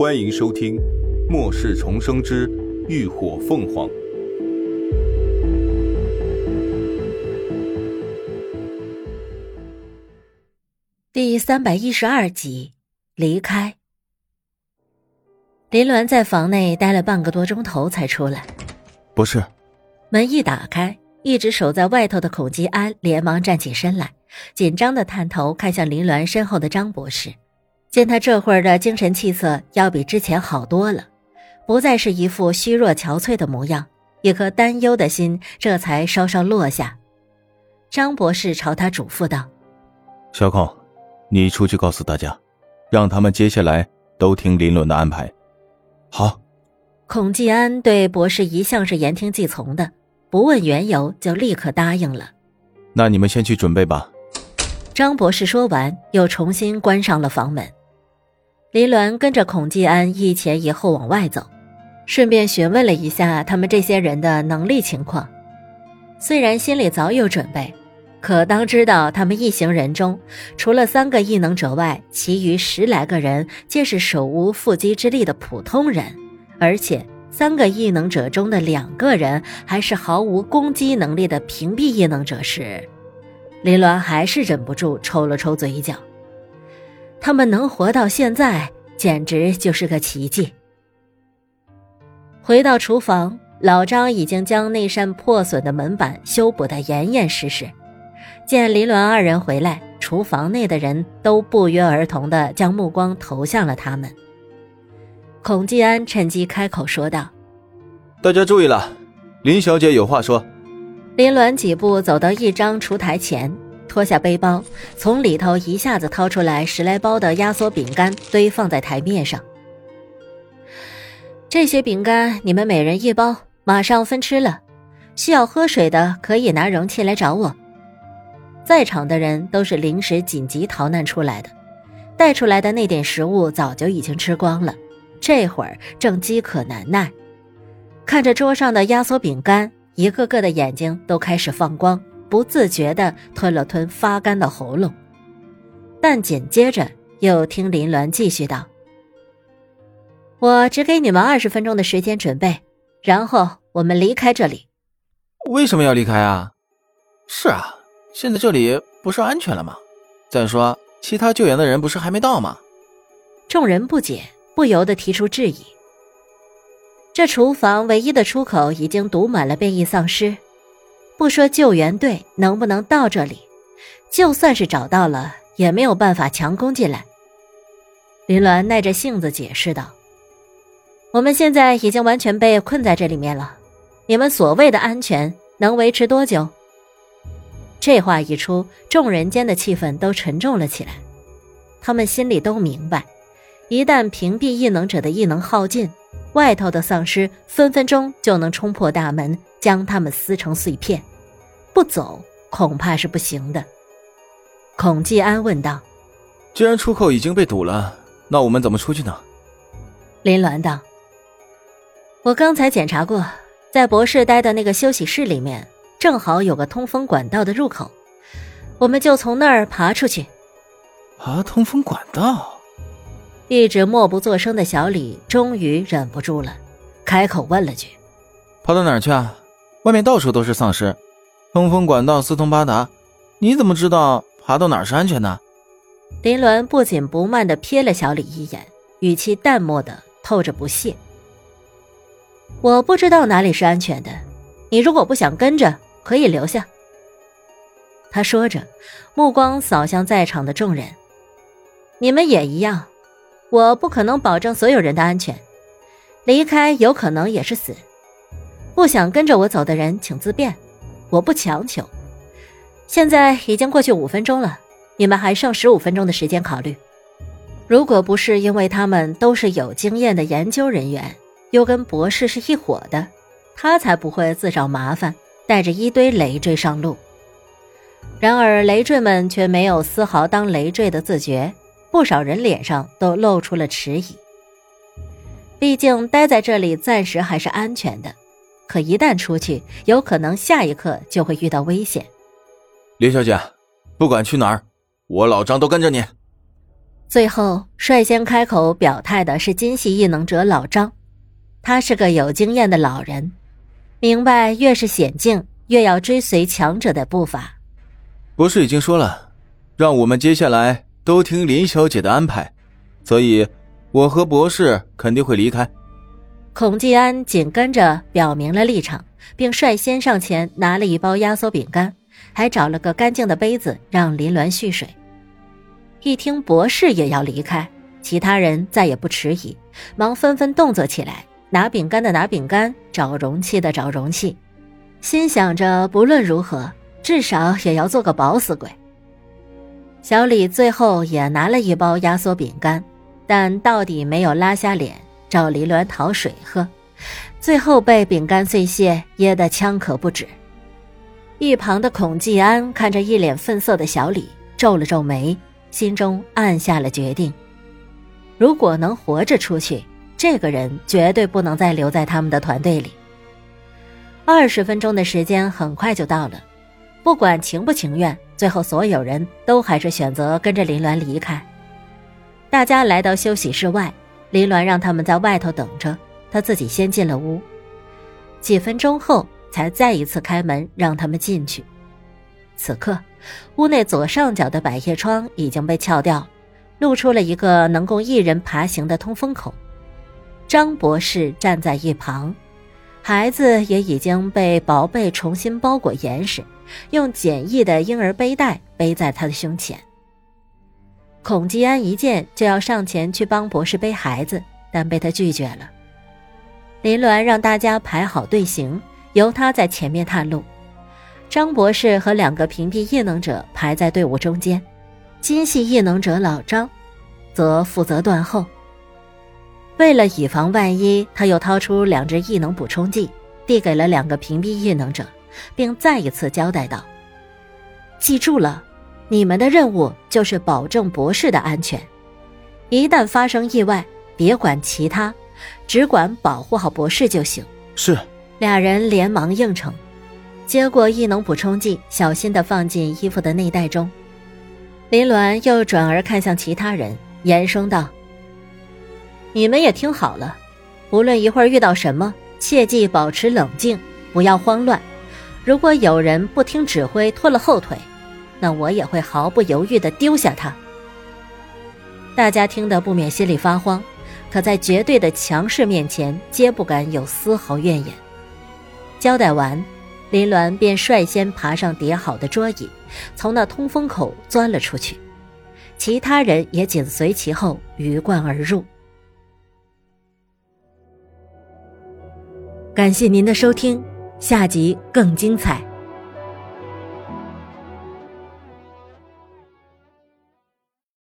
欢迎收听《末世重生之浴火凤凰》第三百一十二集。离开。林鸾在房内待了半个多钟头才出来。不是，门一打开，一直守在外头的孔吉安连忙站起身来，紧张的探头看向林鸾身后的张博士。见他这会儿的精神气色要比之前好多了，不再是一副虚弱憔悴的模样，一颗担忧的心这才稍稍落下。张博士朝他嘱咐道：“小孔，你出去告诉大家，让他们接下来都听林伦的安排。”好。孔继安对博士一向是言听计从的，不问缘由就立刻答应了。那你们先去准备吧。张博士说完，又重新关上了房门。林鸾跟着孔继安一前一后往外走，顺便询问了一下他们这些人的能力情况。虽然心里早有准备，可当知道他们一行人中除了三个异能者外，其余十来个人皆是手无缚鸡之力的普通人，而且三个异能者中的两个人还是毫无攻击能力的屏蔽异能者时，林鸾还是忍不住抽了抽嘴角。他们能活到现在，简直就是个奇迹。回到厨房，老张已经将那扇破损的门板修补得严严实实。见林鸾二人回来，厨房内的人都不约而同地将目光投向了他们。孔继安趁机开口说道：“大家注意了，林小姐有话说。”林鸾几步走到一张厨台前。脱下背包，从里头一下子掏出来十来包的压缩饼干，堆放在台面上。这些饼干你们每人一包，马上分吃了。需要喝水的可以拿容器来找我。在场的人都是临时紧急逃难出来的，带出来的那点食物早就已经吃光了，这会儿正饥渴难耐。看着桌上的压缩饼干，一个个的眼睛都开始放光。不自觉的吞了吞发干的喉咙，但紧接着又听林鸾继续道：“我只给你们二十分钟的时间准备，然后我们离开这里。”为什么要离开啊？是啊，现在这里不是安全了吗？再说，其他救援的人不是还没到吗？众人不解，不由得提出质疑。这厨房唯一的出口已经堵满了变异丧尸。不说救援队能不能到这里，就算是找到了，也没有办法强攻进来。林鸾耐着性子解释道：“我们现在已经完全被困在这里面了，你们所谓的安全能维持多久？”这话一出，众人间的气氛都沉重了起来。他们心里都明白，一旦屏蔽异能者的异能耗尽，外头的丧尸分分钟就能冲破大门，将他们撕成碎片。不走恐怕是不行的。孔继安问道：“既然出口已经被堵了，那我们怎么出去呢？”林鸾道：“我刚才检查过，在博士待的那个休息室里面，正好有个通风管道的入口，我们就从那儿爬出去。”爬通风管道？一直默不作声的小李终于忍不住了，开口问了句：“跑到哪儿去啊？外面到处都是丧尸。”通风管道四通八达，你怎么知道爬到哪儿是安全的？林鸾不紧不慢地瞥了小李一眼，语气淡漠的透着不屑：“我不知道哪里是安全的，你如果不想跟着，可以留下。”他说着，目光扫向在场的众人：“你们也一样，我不可能保证所有人的安全，离开有可能也是死。不想跟着我走的人，请自便。”我不强求。现在已经过去五分钟了，你们还剩十五分钟的时间考虑。如果不是因为他们都是有经验的研究人员，又跟博士是一伙的，他才不会自找麻烦，带着一堆累赘上路。然而累赘们却没有丝毫当累赘的自觉，不少人脸上都露出了迟疑。毕竟待在这里暂时还是安全的。可一旦出去，有可能下一刻就会遇到危险。林小姐，不管去哪儿，我老张都跟着你。最后率先开口表态的是金系异能者老张，他是个有经验的老人，明白越是险境，越要追随强者的步伐。博士已经说了，让我们接下来都听林小姐的安排，所以我和博士肯定会离开。孔继安紧跟着表明了立场，并率先上前拿了一包压缩饼干，还找了个干净的杯子让林鸾蓄水。一听博士也要离开，其他人再也不迟疑，忙纷纷动作起来，拿饼干的拿饼干，找容器的找容器，心想着不论如何，至少也要做个饱死鬼。小李最后也拿了一包压缩饼干，但到底没有拉下脸。找林鸾讨水喝，最后被饼干碎屑噎得呛咳不止。一旁的孔继安看着一脸愤色的小李，皱了皱眉，心中暗下了决定：如果能活着出去，这个人绝对不能再留在他们的团队里。二十分钟的时间很快就到了，不管情不情愿，最后所有人都还是选择跟着林鸾离开。大家来到休息室外。林鸾让他们在外头等着，他自己先进了屋。几分钟后，才再一次开门让他们进去。此刻，屋内左上角的百叶窗已经被撬掉，露出了一个能供一人爬行的通风口。张博士站在一旁，孩子也已经被薄被重新包裹严实，用简易的婴儿背带背在他的胸前。孔继安一见就要上前去帮博士背孩子，但被他拒绝了。林鸾让大家排好队形，由他在前面探路。张博士和两个屏蔽异能者排在队伍中间，金系异能者老张则负责断后。为了以防万一，他又掏出两只异能补充剂，递给了两个屏蔽异能者，并再一次交代道：“记住了。”你们的任务就是保证博士的安全，一旦发生意外，别管其他，只管保护好博士就行。是，俩人连忙应承，接过异能补充剂，小心的放进衣服的内袋中。林鸾又转而看向其他人，言声道：“你们也听好了，无论一会儿遇到什么，切记保持冷静，不要慌乱。如果有人不听指挥，拖了后腿。”那我也会毫不犹豫地丢下他。大家听得不免心里发慌，可在绝对的强势面前，皆不敢有丝毫怨言。交代完，林鸾便率先爬上叠好的桌椅，从那通风口钻了出去，其他人也紧随其后鱼贯而入。感谢您的收听，下集更精彩。